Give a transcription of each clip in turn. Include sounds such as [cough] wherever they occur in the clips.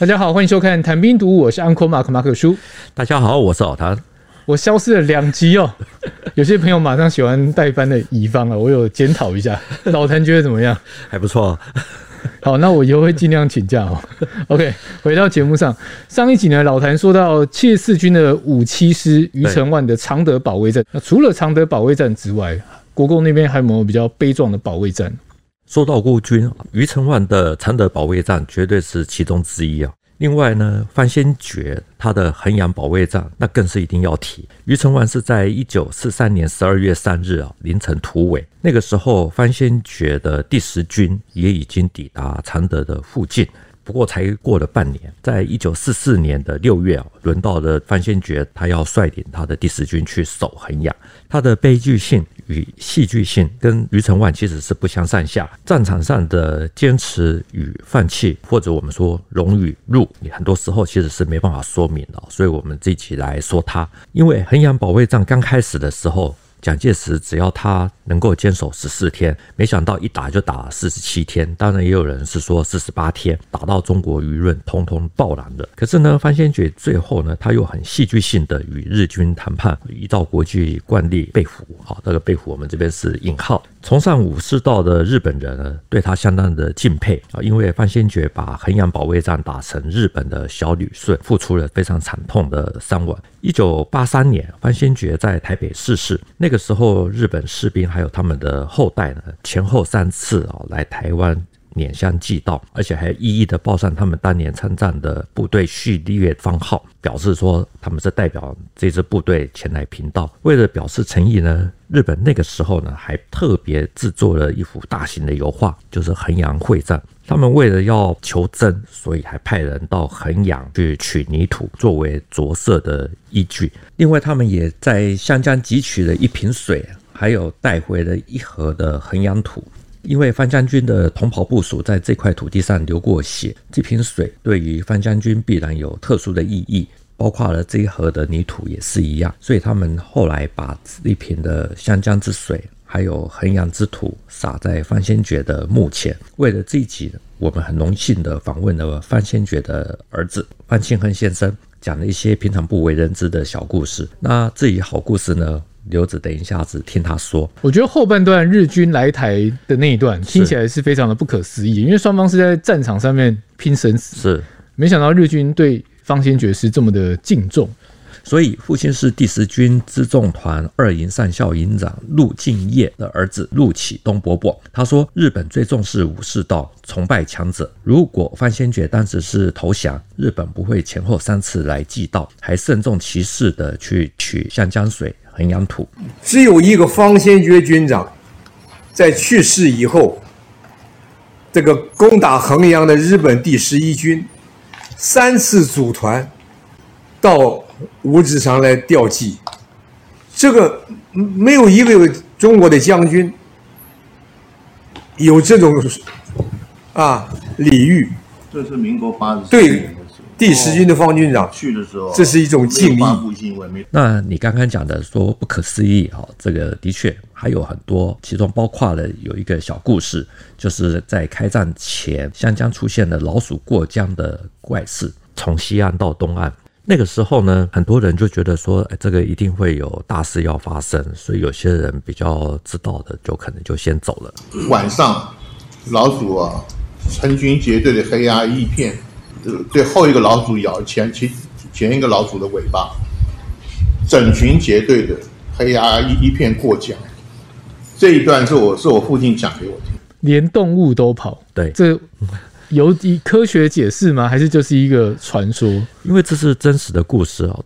大家好，欢迎收看《谈兵读武》，我是 Uncle Mark 马可叔。大家好，我是老谭。我消失了两集哦，[laughs] 有些朋友马上喜欢代班的乙方啊，我有检讨一下。[laughs] 老谭觉得怎么样？还不错。好，那我以后会尽量请假哦。[laughs] OK，回到节目上，上一集呢，老谭说到七十四军的五七师余承万的常德保卫战。那除了常德保卫战之外，国共那边还有没有比较悲壮的保卫战？说到孤军，余承万的常德保卫战绝对是其中之一啊。另外呢，范先觉他的衡阳保卫战，那更是一定要提。余承万是在一九四三年十二月三日啊凌晨突围，那个时候范先觉的第十军也已经抵达常德的附近。不过才过了半年，在一九四四年的六月啊，轮到了范先觉，他要率领他的第十军去守衡阳。他的悲剧性与戏剧性跟于承万其实是不相上下。战场上的坚持与放弃，或者我们说荣与辱，很多时候其实是没办法说明的。所以我们这一起来说他，因为衡阳保卫战刚开始的时候。蒋介石只要他能够坚守十四天，没想到一打就打四十七天。当然也有人是说四十八天，打到中国舆论通通爆燃了。可是呢，范先觉最后呢，他又很戏剧性的与日军谈判，依照国际惯例被俘。好，这个被俘我们这边是引号。崇尚武士道的日本人呢，对他相当的敬佩啊，因为范先觉把衡阳保卫战打成日本的小旅顺，付出了非常惨痛的伤亡。一九八三年，范先觉在台北逝世。那个时候，日本士兵还有他们的后代呢，前后三次啊来台湾拈香祭悼，而且还一一的报上他们当年参战的部队序列番号，表示说他们是代表这支部队前来频道。为了表示诚意呢，日本那个时候呢还特别制作了一幅大型的油画，就是衡阳会战。他们为了要求真，所以还派人到衡阳去取泥土作为着色的依据。另外，他们也在湘江汲取了一瓶水，还有带回了一盒的衡阳土。因为范将军的同袍部属在这块土地上流过血，这瓶水对于范将军必然有特殊的意义，包括了这一盒的泥土也是一样。所以他们后来把这一瓶的湘江之水。还有衡阳之土洒在范先觉的墓前。为了这一集，我们很荣幸的访问了范先觉的儿子范庆亨先生，讲了一些平常不为人知的小故事。那至于好故事呢，留着等一下子听他说。我觉得后半段日军来台的那一段听起来是非常的不可思议，因为双方是在战场上面拼生死，是没想到日军对方先觉是这么的敬重。所以，父亲是第十军辎重团二营上校营长陆敬业的儿子陆启东伯伯，他说：“日本最重视武士道，崇拜强者。如果范先觉当时是投降，日本不会前后三次来祭道，还慎重其事的去取湘江水、衡阳土。只有一个方先觉军长在去世以后，这个攻打衡阳的日本第十一军三次组团到。”五指山来吊祭，这个没有一个中国的将军有这种啊礼遇。这是民国八十对第十军的方军长去的时候，这是一种敬意。那你刚刚讲的说不可思议哈，这个的确还有很多，其中包括了有一个小故事，就是在开战前，湘江出现了老鼠过江的怪事，从西岸到东岸。那个时候呢，很多人就觉得说，哎，这个一定会有大事要发生，所以有些人比较知道的，就可能就先走了。晚上，老鼠啊，成群结队的黑压一片，对后一个老鼠咬前前前一个老鼠的尾巴，整群结队的黑压一一片过江。这一段是我是我父亲讲给我听，连动物都跑，对这。有以科学解释吗？还是就是一个传说？因为这是真实的故事哦。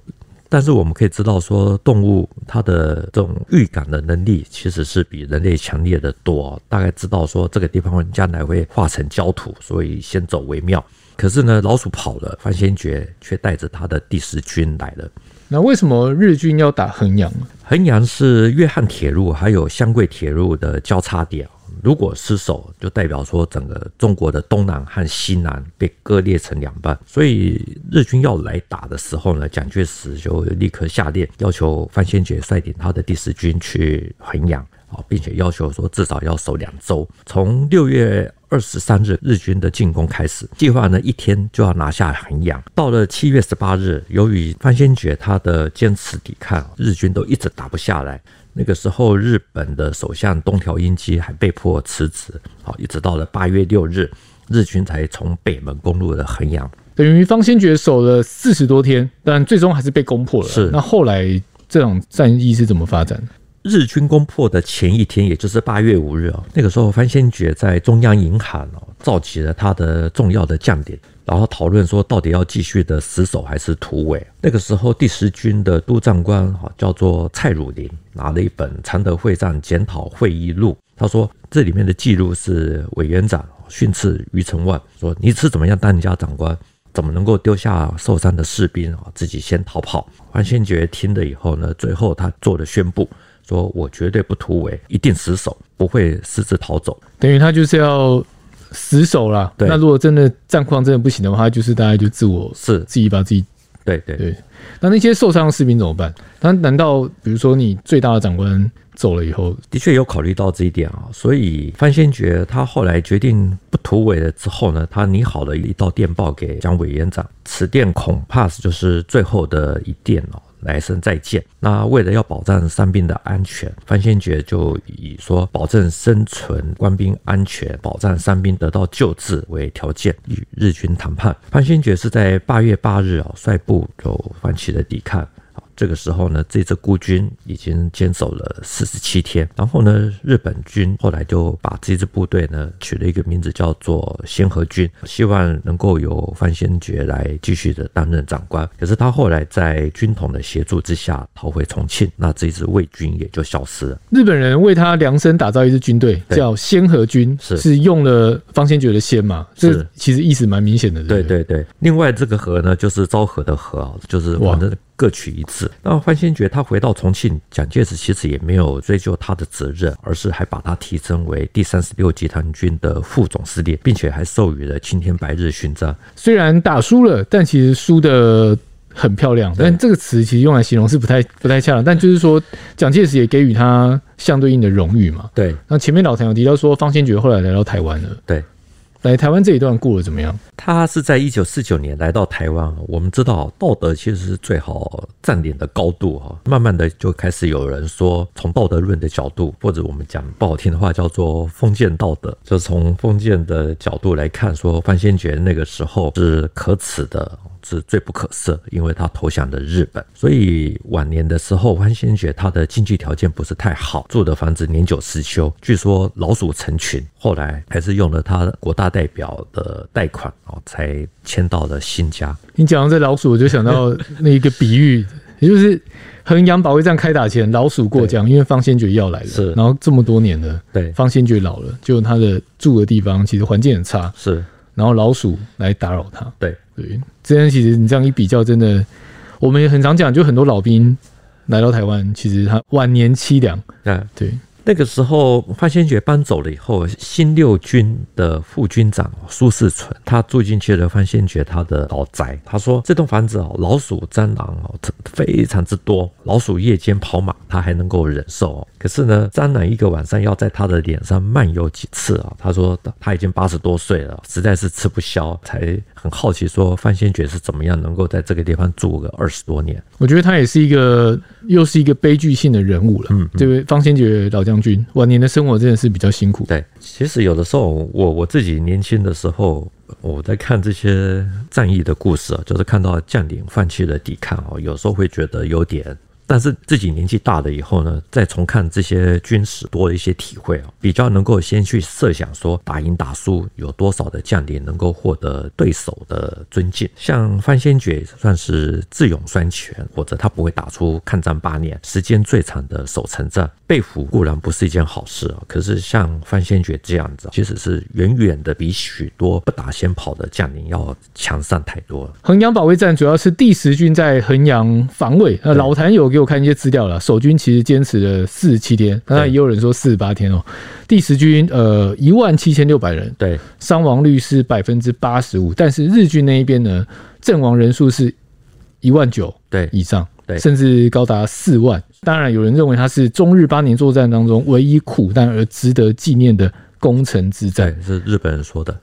但是我们可以知道说，动物它的这种预感的能力其实是比人类强烈的多。大概知道说这个地方将来会化成焦土，所以先走为妙。可是呢，老鼠跑了，范先觉却带着他的第十军来了。那为什么日军要打衡阳？衡阳是粤汉铁路还有湘桂铁路的交叉点。如果失守，就代表说整个中国的东南和西南被割裂成两半。所以日军要来打的时候呢，蒋介石就立刻下令，要求范先觉率领他的第十军去衡阳。啊，并且要求说至少要守两周。从六月二十三日日军的进攻开始，计划呢一天就要拿下衡阳。到了七月十八日，由于范先觉他的坚持抵抗，日军都一直打不下来。那个时候，日本的首相东条英机还被迫辞职。好，一直到了八月六日，日军才从北门攻入了衡阳。等于方先觉守了四十多天，但最终还是被攻破了。是，那后来这场战役是怎么发展？日军攻破的前一天，也就是八月五日哦，那个时候范先觉在中央银行哦，召集了他的重要的将领，然后讨论说到底要继续的死守还是突围。那个时候第十军的督战官哈叫做蔡汝霖，拿了一本常德会战检讨会议录，他说这里面的记录是委员长训斥于承万，说你是怎么样当人家长官？怎么能够丢下受伤的士兵啊？自己先逃跑？范先觉听了以后呢，最后他做了宣布，说我绝对不突围，一定死守，不会私自逃走。等于他就是要死守啦。对。那如果真的战况真的不行的话，就是大概就自我是自己把自己。对对对。那那些受伤的士兵怎么办？他难道比如说你最大的长官？走了以后，的确有考虑到这一点啊，所以范先觉他后来决定不突围了之后呢，他拟好了一道电报给蒋委员长，此电恐怕是就是最后的一电哦，来生再见。那为了要保障伤兵的安全，范先觉就以说保证生存、官兵安全、保障伤兵得到救治为条件与日军谈判。范先觉是在八月八日啊，率部就发起了抵抗。这个时候呢，这支孤军已经坚守了四十七天。然后呢，日本军后来就把这支部队呢取了一个名字，叫做仙河军，希望能够由范先觉来继续的担任长官。可是他后来在军统的协助之下逃回重庆，那这支魏军也就消失了。日本人为他量身打造一支军队，叫仙河军，是是用了方先觉的仙嘛？是，其实意思蛮明显的。对对对。另外这个河呢，就是昭和的和啊，就是反正。各取一次。那范先觉他回到重庆，蒋介石其实也没有追究他的责任，而是还把他提升为第三十六集团军的副总司令，并且还授予了青天白日勋章。虽然打输了，但其实输的很漂亮。但这个词其实用来形容是不太不太恰当。但就是说，蒋介石也给予他相对应的荣誉嘛。对。那前面老谭有提到说，方先觉后来来到台湾了。对。来台湾这一段过得怎么样？他是在一九四九年来到台湾。我们知道道德其实是最好占领的高度哈。慢慢的就开始有人说，从道德论的角度，或者我们讲不好听的话叫做封建道德，就从封建的角度来看，说范先觉那个时候是可耻的。是最不可赦，因为他投降了日本，所以晚年的时候，范先觉他的经济条件不是太好，住的房子年久失修，据说老鼠成群。后来还是用了他国大代表的贷款哦，才迁到了新家。你讲到这老鼠，我就想到 [laughs] 那一个比喻，也就是衡阳保卫战开打前，老鼠过江，因为方先觉要来了，是，然后这么多年了，对，方先觉老了，就他的住的地方其实环境很差，是。然后老鼠来打扰他，对对，这样其实你这样一比较，真的，我们也很常讲，就很多老兵来到台湾，其实他晚年凄凉，啊，对。那个时候，范先觉搬走了以后，新六军的副军长苏世存，他住进去了范先觉他的老宅。他说：“这栋房子哦，老鼠、蟑螂哦，非常之多。老鼠夜间跑马，他还能够忍受哦。可是呢，蟑螂一个晚上要在他的脸上漫游几次啊？他说他已经八十多岁了，实在是吃不消，才很好奇说范先觉是怎么样能够在这个地方住个二十多年。我觉得他也是一个，又是一个悲剧性的人物了。嗯，这位方先觉老将。将军晚年的生活真的是比较辛苦。对，其实有的时候，我我自己年轻的时候，我在看这些战役的故事啊，就是看到将领放弃了抵抗啊，有时候会觉得有点。但是自己年纪大了以后呢，再重看这些军史，多了一些体会啊，比较能够先去设想说打赢打输有多少的将领能够获得对手的尊敬。像范先觉算是智勇双全，或者他不会打出抗战八年时间最长的守城战，被俘固然不是一件好事啊。可是像范先觉这样子，其实是远远的比许多不打先跑的将领要强上太多了。衡阳保卫战主要是第十军在衡阳防卫，呃，老谭有。给我看一些资料了，守军其实坚持了四十七天，当然也有人说四十八天哦。第十军呃一万七千六百人，对，伤亡率是百分之八十五，但是日军那一边呢，阵亡人数是一万九对以上，对，甚至高达四万。当然，有人认为它是中日八年作战当中唯一苦难而值得纪念的攻城之战。是日本人说的。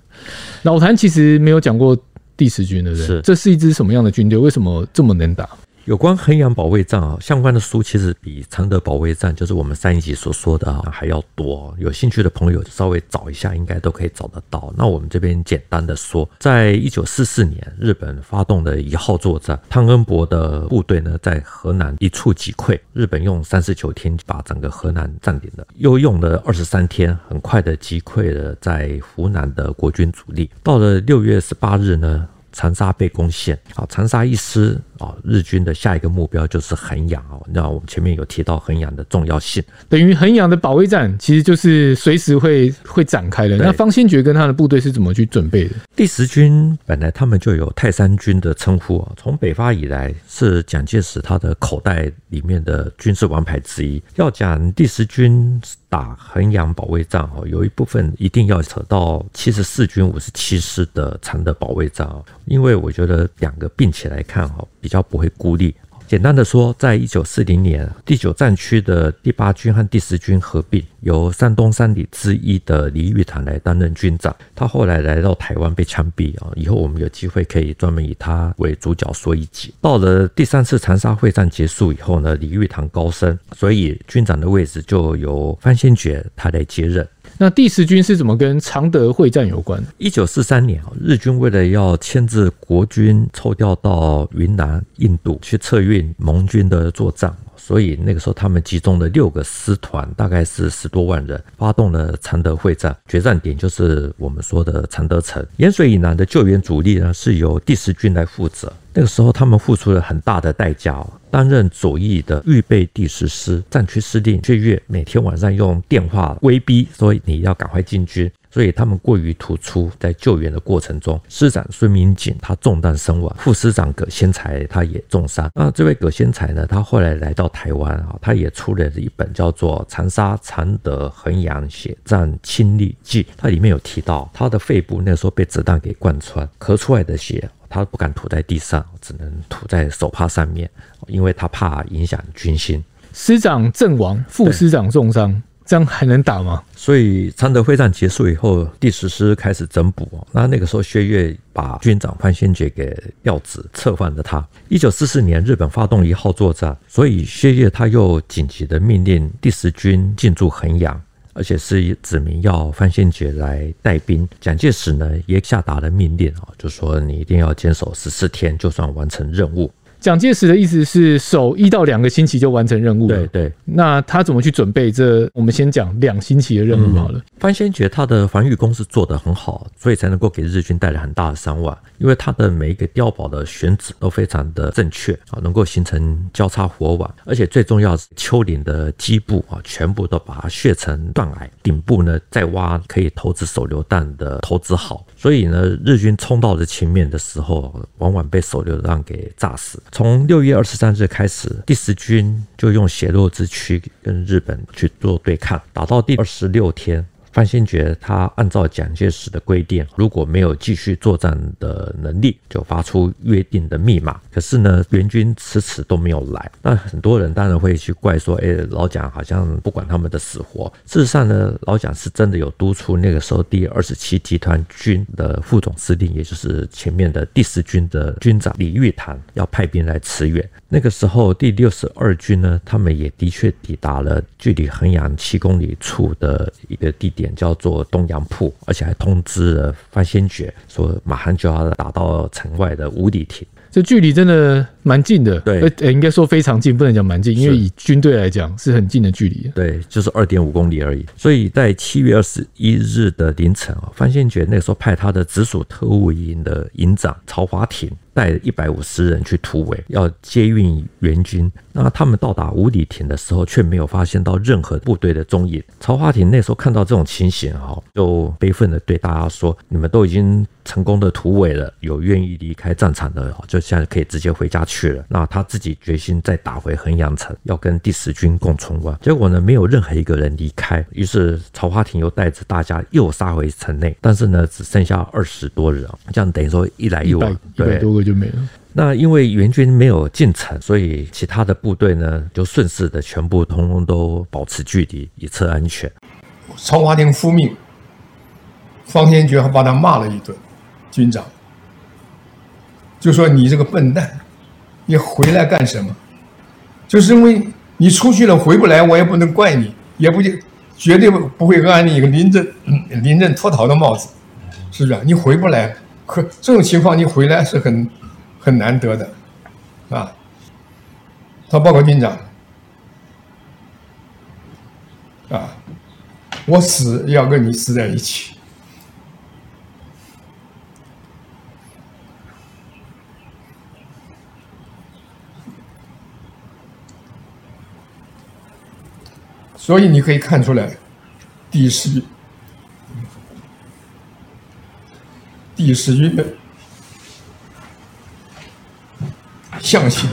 老谭其实没有讲过第十军，对不对？是，这是一支什么样的军队？为什么这么能打？有关衡阳保卫战啊，相关的书其实比常德保卫战，就是我们上一集所说的啊还要多。有兴趣的朋友稍微找一下，应该都可以找得到。那我们这边简单的说，在一九四四年，日本发动的一号作战，汤恩伯的部队呢在河南一触即溃，日本用三十九天把整个河南占领了，又用了二十三天，很快的击溃了在湖南的国军主力。到了六月十八日呢，长沙被攻陷，好，长沙一失。啊，日军的下一个目标就是衡阳哦。那我们前面有提到衡阳的重要性，等于衡阳的保卫战其实就是随时会会展开的。那方先觉跟他的部队是怎么去准备的？第十军本来他们就有泰山军的称呼啊，从北伐以来是蒋介石他的口袋里面的军事王牌之一。要讲第十军打衡阳保卫战哦，有一部分一定要扯到七十四军五十七师的常德保卫战哦，因为我觉得两个并起来看哈比较不会孤立。简单的说，在一九四零年，第九战区的第八军和第十军合并，由山东三旅之一的李玉堂来担任军长。他后来来到台湾被枪毙啊，以后我们有机会可以专门以他为主角说一集。到了第三次长沙会战结束以后呢，李玉堂高升，所以军长的位置就由范先觉他来接任。那第十军是怎么跟常德会战有关？一九四三年，日军为了要牵制国军抽调到云南、印度去策运盟军的作战，所以那个时候他们集中了六个师团，大概是十多万人，发动了常德会战。决战点就是我们说的常德城。盐水以南的救援主力呢，是由第十军来负责。那个时候他们付出了很大的代价哦。担任左翼的预备第十师战区司令薛岳每天晚上用电话威逼说：“你要赶快进军。”所以他们过于突出，在救援的过程中，师长孙明锦他中弹身亡，副师长葛先才他也重伤。那这位葛先才呢，他后来来到台湾啊，他也出了一本叫做《长沙、常德、衡阳血战亲历记》，它里面有提到他的肺部那时候被子弹给贯穿，咳出来的血。他不敢吐在地上，只能吐在手帕上面，因为他怕影响军心。师长阵亡，副师长重伤，这样还能打吗？所以常德会战结束以后，第十师开始整补。那那个时候，薛岳把军长范先觉给调职，策换了他。一九四四年，日本发动一号作战，所以薛岳他又紧急的命令第十军进驻衡阳。而且是指明要范先觉来带兵，蒋介石呢也下达了命令啊，就说你一定要坚守十四天，就算完成任务。蒋介石的意思是守一到两个星期就完成任务。对对，那他怎么去准备这？我们先讲两星期的任务好了。范先觉他的防御工事做得很好，所以才能够给日军带来很大的伤亡。因为他的每一个碉堡的选址都非常的正确啊，能够形成交叉火网，而且最重要是丘陵的基部啊，全部都把它削成断崖，顶部呢再挖可以投掷手榴弹的投掷壕。所以呢，日军冲到了前面的时候，往往被手榴弹给炸死。从六月二十三日开始，第十军就用血肉之躯跟日本去做对抗，打到第二十六天。范先觉他按照蒋介石的规定，如果没有继续作战的能力，就发出约定的密码。可是呢，援军迟迟都没有来。那很多人当然会去怪说：“哎，老蒋好像不管他们的死活。”事实上呢，老蒋是真的有督促那个时候第二十七集团军的副总司令，也就是前面的第十军的军长李玉堂，要派兵来驰援。那个时候，第六十二军呢，他们也的确抵达了距离衡阳七公里处的一个地点。点叫做东洋铺，而且还通知了范先觉说，马上就要打到城外的五里亭。这距离真的蛮近的，对，呃，应该说非常近，不能讲蛮近，因为以军队来讲是很近的距离。对，就是二点五公里而已。所以在七月二十一日的凌晨啊，范先觉那时候派他的直属特务营的营长曹华庭。带一百五十人去突围，要接运援军。那他们到达五里亭的时候，却没有发现到任何部队的踪影。曹华亭那时候看到这种情形，哈，就悲愤的对大家说：“你们都已经成功的突围了，有愿意离开战场的，就现在可以直接回家去了。”那他自己决心再打回衡阳城，要跟第十军共存亡。结果呢，没有任何一个人离开。于是曹华庭又带着大家又杀回城内，但是呢，只剩下二十多人，这样等于说一来一往，一百多个。就没了。那因为援军没有进城，所以其他的部队呢就顺势的全部通通都保持距离，以策安全。曹华亭复命，方先觉还把他骂了一顿，军长就说：“你这个笨蛋，你回来干什么？就是因为你出去了回不来，我也不能怪你，也不绝对不会安你一个临阵临阵脱逃的帽子，是不是？你回不来，可这种情况你回来是很。”很难得的，啊！他报告军长，啊，我死要跟你死在一起。所以你可以看出来，第十，第十军。相信。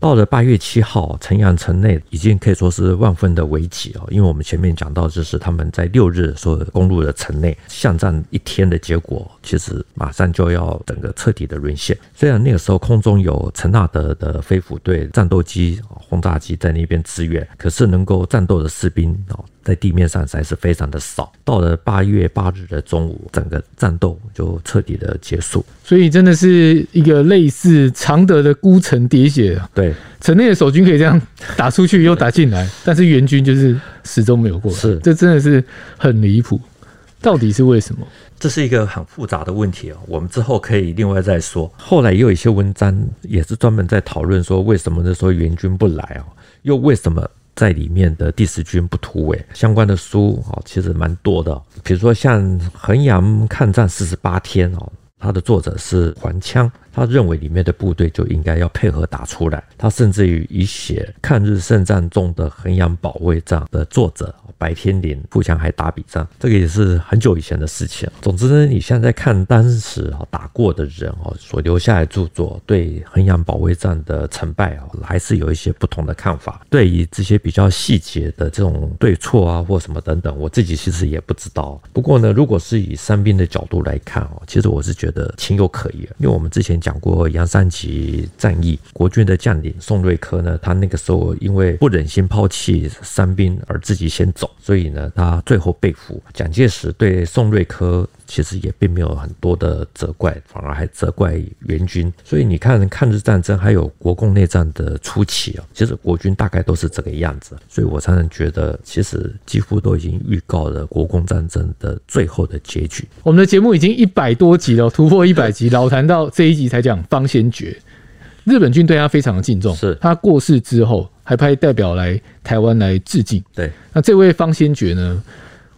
到了八月七号，城阳城内已经可以说是万分的危急哦，因为我们前面讲到，就是他们在六日所攻入的城内，巷战一天的结果，其实马上就要整个彻底的沦陷。虽然那个时候空中有陈纳德的飞虎队战斗机、轰炸机在那边支援，可是能够战斗的士兵哦。在地面上实在是非常的少。到了八月八日的中午，整个战斗就彻底的结束。所以真的是一个类似常德的孤城喋血啊。对，城内的守军可以这样打出去又打进来，但是援军就是始终没有过来。是，这真的是很离谱。到底是为什么？这是一个很复杂的问题哦。我们之后可以另外再说。后来也有一些文章也是专门在讨论说，为什么那时候援军不来哦？又为什么？在里面的第十军不突围相关的书啊，其实蛮多的。比如说像衡阳抗战四十八天哦，它的作者是黄羌，他认为里面的部队就应该要配合打出来。他甚至于以写抗日圣战中的衡阳保卫战的作者。白天林互相还打笔战，这个也是很久以前的事情。总之呢，你现在看当时啊打过的人哦所留下来著作，对衡阳保卫战的成败啊，还是有一些不同的看法。对于这些比较细节的这种对错啊或什么等等，我自己其实也不知道。不过呢，如果是以伤兵的角度来看哦，其实我是觉得情有可原，因为我们之前讲过杨三吉战役，国军的将领宋瑞珂呢，他那个时候因为不忍心抛弃伤兵而自己先走。所以呢，他最后被俘。蒋介石对宋瑞珂其实也并没有很多的责怪，反而还责怪援军。所以你看，抗日战争还有国共内战的初期啊，其实国军大概都是这个样子。所以我常常觉得，其实几乎都已经预告了国共战争的最后的结局。我们的节目已经一百多集了，突破一百集，老谈到这一集才讲方先觉。日本军对他非常的敬重，是他过世之后还派代表来台湾来致敬。对，那这位方先觉呢，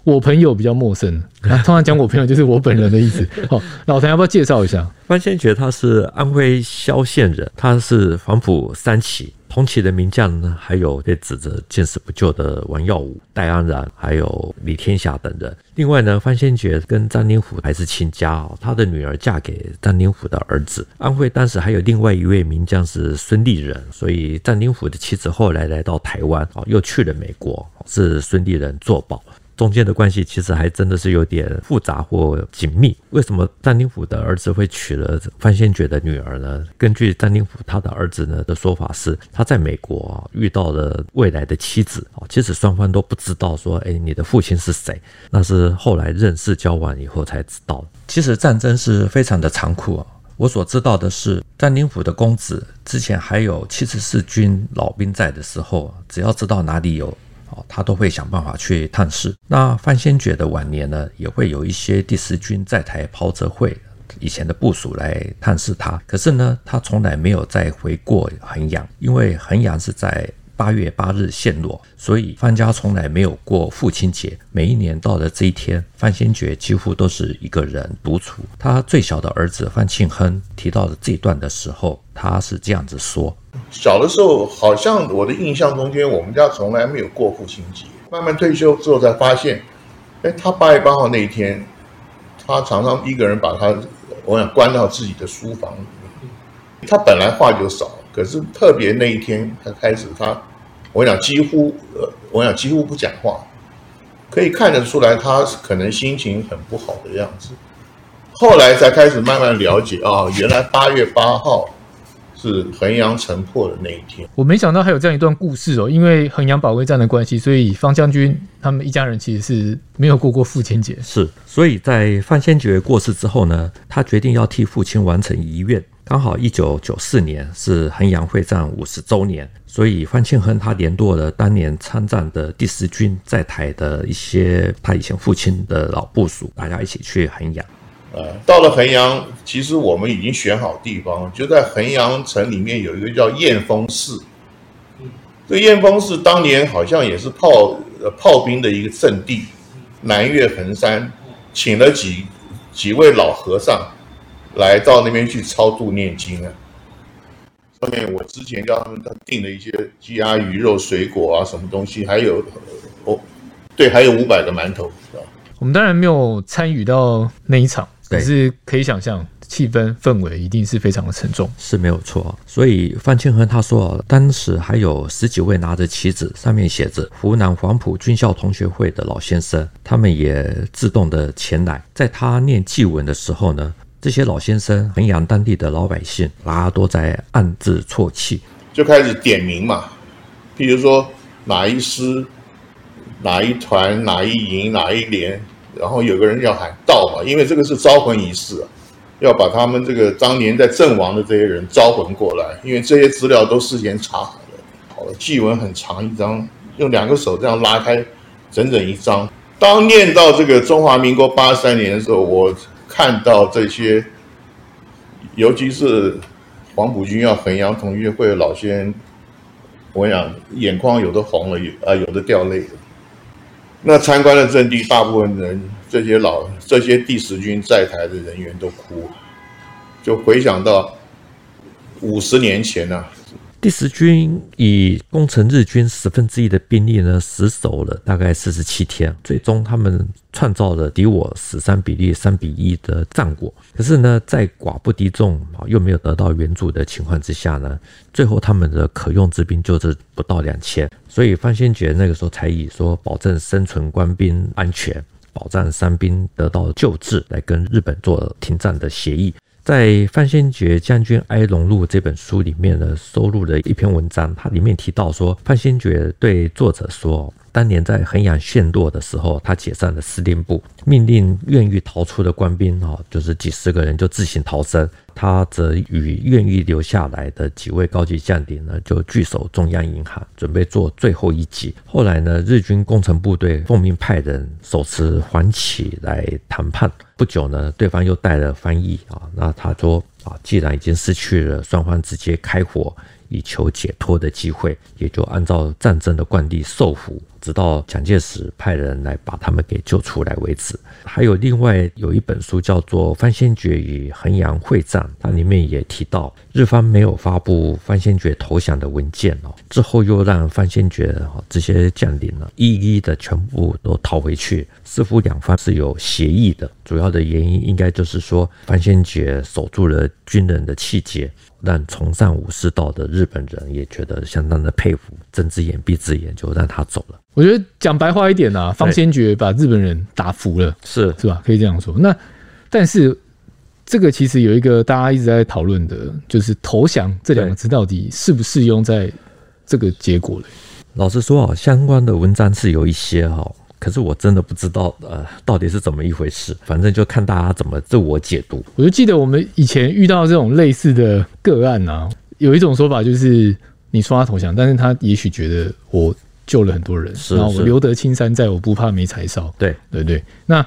我朋友比较陌生，通常讲我朋友就是我本人的意思。[laughs] 好，老谭要不要介绍一下？范先觉他是安徽萧县人，他是黄埔三期。同期的名将呢，还有被指着见死不救的王耀武、戴安然，还有李天霞等人。另外呢，范先觉跟张灵甫还是亲家哦，他的女儿嫁给张灵甫的儿子。安徽当时还有另外一位名将是孙立人，所以张灵甫的妻子后来来到台湾哦，又去了美国，是孙立人作保。中间的关系其实还真的是有点复杂或紧密。为什么张灵甫的儿子会娶了范先觉的女儿呢？根据张灵甫他的儿子呢的说法是，他在美国遇到了未来的妻子啊，其实双方都不知道说，哎，你的父亲是谁？那是后来认识交往以后才知道。其实战争是非常的残酷啊。我所知道的是，张灵甫的公子之前还有七十四军老兵在的时候，只要知道哪里有。哦他都会想办法去探视。那范先觉的晚年呢，也会有一些第十军在台袍泽会以前的部署来探视他。可是呢，他从来没有再回过衡阳，因为衡阳是在八月八日陷落，所以范家从来没有过父亲节。每一年到了这一天，范先觉几乎都是一个人独处。他最小的儿子范庆亨提到了这段的时候，他是这样子说。小的时候，好像我的印象中间，我们家从来没有过父亲节。慢慢退休之后，才发现，哎，他八月八号那一天，他常常一个人把他，我想关到自己的书房里面。他本来话就少，可是特别那一天，他开始他，我想几乎，呃，我想几乎不讲话，可以看得出来，他可能心情很不好的样子。后来才开始慢慢了解啊、哦，原来八月八号是衡阳城破的那一天。我没想到还有这样一段故事哦，因为衡阳保卫战的关系，所以方将军他们一家人其实是没有过过父亲节。是，所以在范先觉过世之后呢，他决定要替父亲完成遗愿。刚好一九九四年是衡阳会战五十周年，所以范庆亨他联络了当年参战的第十军在台的一些他以前父亲的老部属，大家一起去衡阳。呃，到了衡阳，其实我们已经选好地方，就在衡阳城里面有一个叫燕峰寺。这燕峰寺当年好像也是炮炮兵的一个阵地，南岳衡山，请了几几位老和尚。来到那边去超度念经啊！上面我之前叫他们订了一些鸡鸭鱼肉水果啊，什么东西，还有哦，对，还有五百个馒头，是吧？我们当然没有参与到那一场，可是可以想象气氛氛围一定是非常的沉重，是没有错。所以范庆亨他说，当时还有十几位拿着旗子，上面写着湖南黄埔军校同学会的老先生，他们也自动的前来，在他念祭文的时候呢。这些老先生，衡阳当地的老百姓，大家都在暗自啜泣，就开始点名嘛。譬如说哪一师、哪一团、哪一营、哪一连，然后有个人要喊到嘛，因为这个是招魂仪式啊，要把他们这个当年在阵亡的这些人招魂过来，因为这些资料都事先查好了。好了，祭文很长一张，用两个手这样拉开，整整一张。当念到这个中华民国八三年的时候，我。看到这些，尤其是黄埔军校衡阳同学会的老先，我想眼眶有的红了，有啊有的掉泪了。那参观的阵地，大部分人这些老这些第十军在台的人员都哭，就回想到五十年前呢、第十军以攻城日军十分之一的兵力呢，死守了大概四十七天，最终他们创造了敌我死伤比例三比一的战果。可是呢，在寡不敌众啊，又没有得到援助的情况之下呢，最后他们的可用之兵就是不到两千。所以范先觉那个时候才以说保证生存官兵安全，保障伤兵得到救治，来跟日本做停战的协议。在范先觉将军哀荣录这本书里面呢，收录了一篇文章，它里面提到说，范先觉对作者说，当年在衡阳陷落的时候，他解散了司令部，命令愿意逃出的官兵啊，就是几十个人就自行逃生。他则与愿意留下来的几位高级将领呢，就据守中央银行，准备做最后一击。后来呢，日军工程部队奉命派人手持黄旗来谈判。不久呢，对方又带了翻译啊，那他说啊，既然已经失去了双方直接开火以求解脱的机会，也就按照战争的惯例受俘。直到蒋介石派人来把他们给救出来为止。还有另外有一本书叫做《范先觉与衡阳会战》，它里面也提到，日方没有发布范先觉投降的文件哦，之后又让范先觉这些将领呢一一的全部都逃回去，似乎两方是有协议的。主要的原因应该就是说，范先觉守住了军人的气节。让崇尚武士道的日本人也觉得相当的佩服，睁只眼闭只眼就让他走了。我觉得讲白话一点啊，方先觉把日本人打服了，是是吧？可以这样说。那但是这个其实有一个大家一直在讨论的，就是投降这两个字到底适不适用在这个结果嘞？老实说啊，相关的文章是有一些哈。可是我真的不知道，呃，到底是怎么一回事。反正就看大家怎么自我解读。我就记得我们以前遇到这种类似的个案啊，有一种说法就是你说他投降，但是他也许觉得我救了很多人，然后我留得青山在，我不怕没柴烧。对对对，那。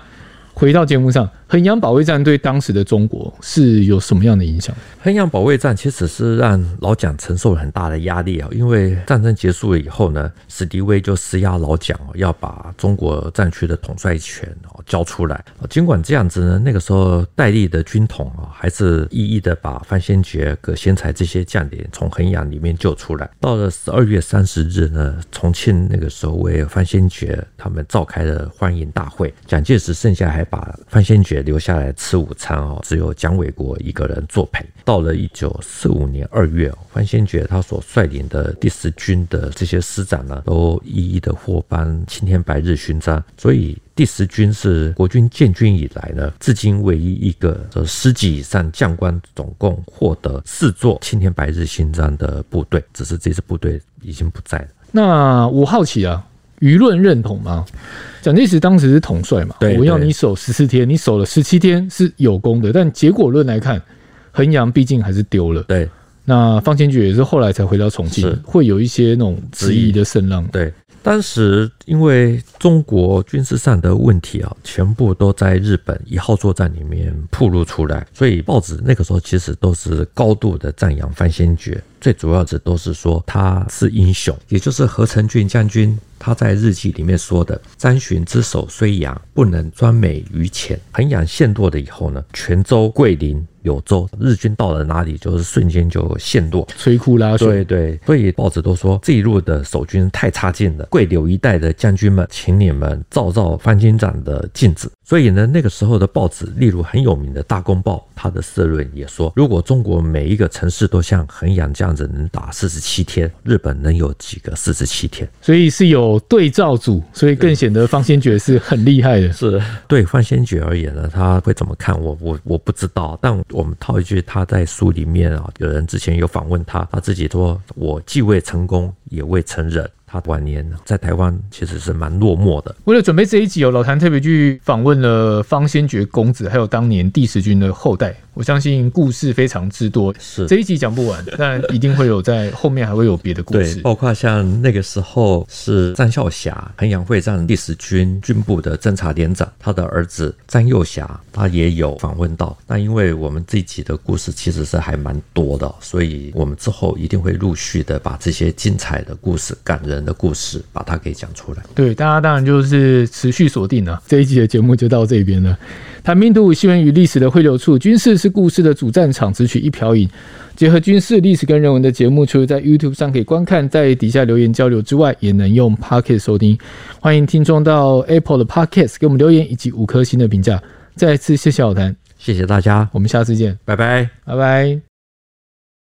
回到节目上，衡阳保卫战对当时的中国是有什么样的影响？衡阳保卫战其实是让老蒋承受了很大的压力啊，因为战争结束了以后呢，史迪威就施压老蒋要把中国战区的统帅权哦交出来。尽管这样子呢，那个时候戴笠的军统啊，还是一一的把范先觉、葛先才这些将领从衡阳里面救出来。到了十二月三十日呢，重庆那个时候为范先觉他们召开了欢迎大会，蒋介石剩下还。把范先觉留下来吃午餐哦，只有蒋纬国一个人作陪。到了一九四五年二月，范先觉他所率领的第十军的这些师长呢，都一一的获颁青天白日勋章。所以第十军是国军建军以来呢，至今唯一一个这师级以上将官总共获得四座青天白日勋章的部队。只是这支部队已经不在了。那我好奇啊。舆论认同吗？蒋介石当时是统帅嘛，我要你守十四天，你守了十七天是有功的，但结果论来看，衡阳毕竟还是丢了。对，那方先觉也是后来才回到重庆，会有一些那种质疑的声浪。对。当时因为中国军事上的问题啊，全部都在日本一号作战里面暴露出来，所以报纸那个时候其实都是高度的赞扬方先觉，最主要的都是说他是英雄，也就是何成俊将军他在日记里面说的：“张巡之守睢阳，不能专美于前。衡阳陷落了以后呢，泉州、桂林。”柳州日军到了哪里，就是瞬间就陷落，摧枯拉朽。对对，所以报纸都说这一路的守军太差劲了。桂柳一带的将军们，请你们照照方军长的镜子。所以呢，那个时候的报纸，例如很有名的《大公报》，它的社论也说，如果中国每一个城市都像衡阳这样子能打四十七天，日本能有几个四十七天？所以是有对照组，所以更显得方先觉是很厉害的。是对方先觉而言呢，他会怎么看我？我我不知道，但。我们套一句，他在书里面啊，有人之前有访问他，他自己说：“我既未成功，也未成仁。”他晚年在台湾其实是蛮落寞的。为了准备这一集哦，老谭特别去访问了方先觉公子，还有当年第十军的后代。我相信故事非常之多，是这一集讲不完，[laughs] 但一定会有在后面还会有别的故事。包括像那个时候是张孝侠，衡阳会战第十军军部的侦察连长，他的儿子张幼侠，他也有访问到。那因为我们这一集的故事其实是还蛮多的，所以我们之后一定会陆续的把这些精彩的故事、感人的故事把它给讲出来。对，大家当然就是持续锁定了这一集的节目，就到这边了。谭兵读武，新闻与历史的汇流处，军事是故事的主战场，只取一瓢饮，结合军事历史跟人文的节目，除了在 YouTube 上可以观看，在底下留言交流之外，也能用 Pocket 收听。欢迎听众到 Apple 的 Pocket 给我们留言以及五颗星的评价。再次谢谢老谭，谢谢大家，我们下次见，拜拜，拜拜。